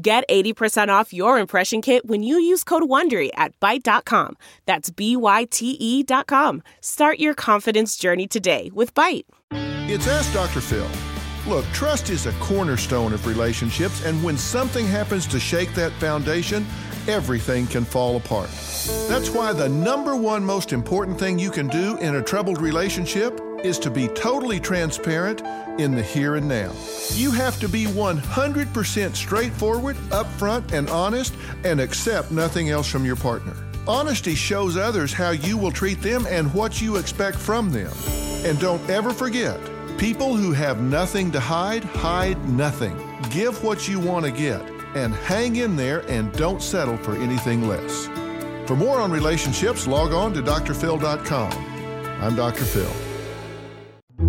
Get 80% off your impression kit when you use code WONDERY at Byte.com. That's B-Y-T-E dot com. Start your confidence journey today with Byte. It's Ask Dr. Phil. Look, trust is a cornerstone of relationships, and when something happens to shake that foundation, everything can fall apart. That's why the number one most important thing you can do in a troubled relationship is to be totally transparent in the here and now. You have to be 100% straightforward, upfront, and honest, and accept nothing else from your partner. Honesty shows others how you will treat them and what you expect from them. And don't ever forget people who have nothing to hide, hide nothing. Give what you want to get, and hang in there and don't settle for anything less. For more on relationships, log on to drphil.com. I'm Dr. Phil.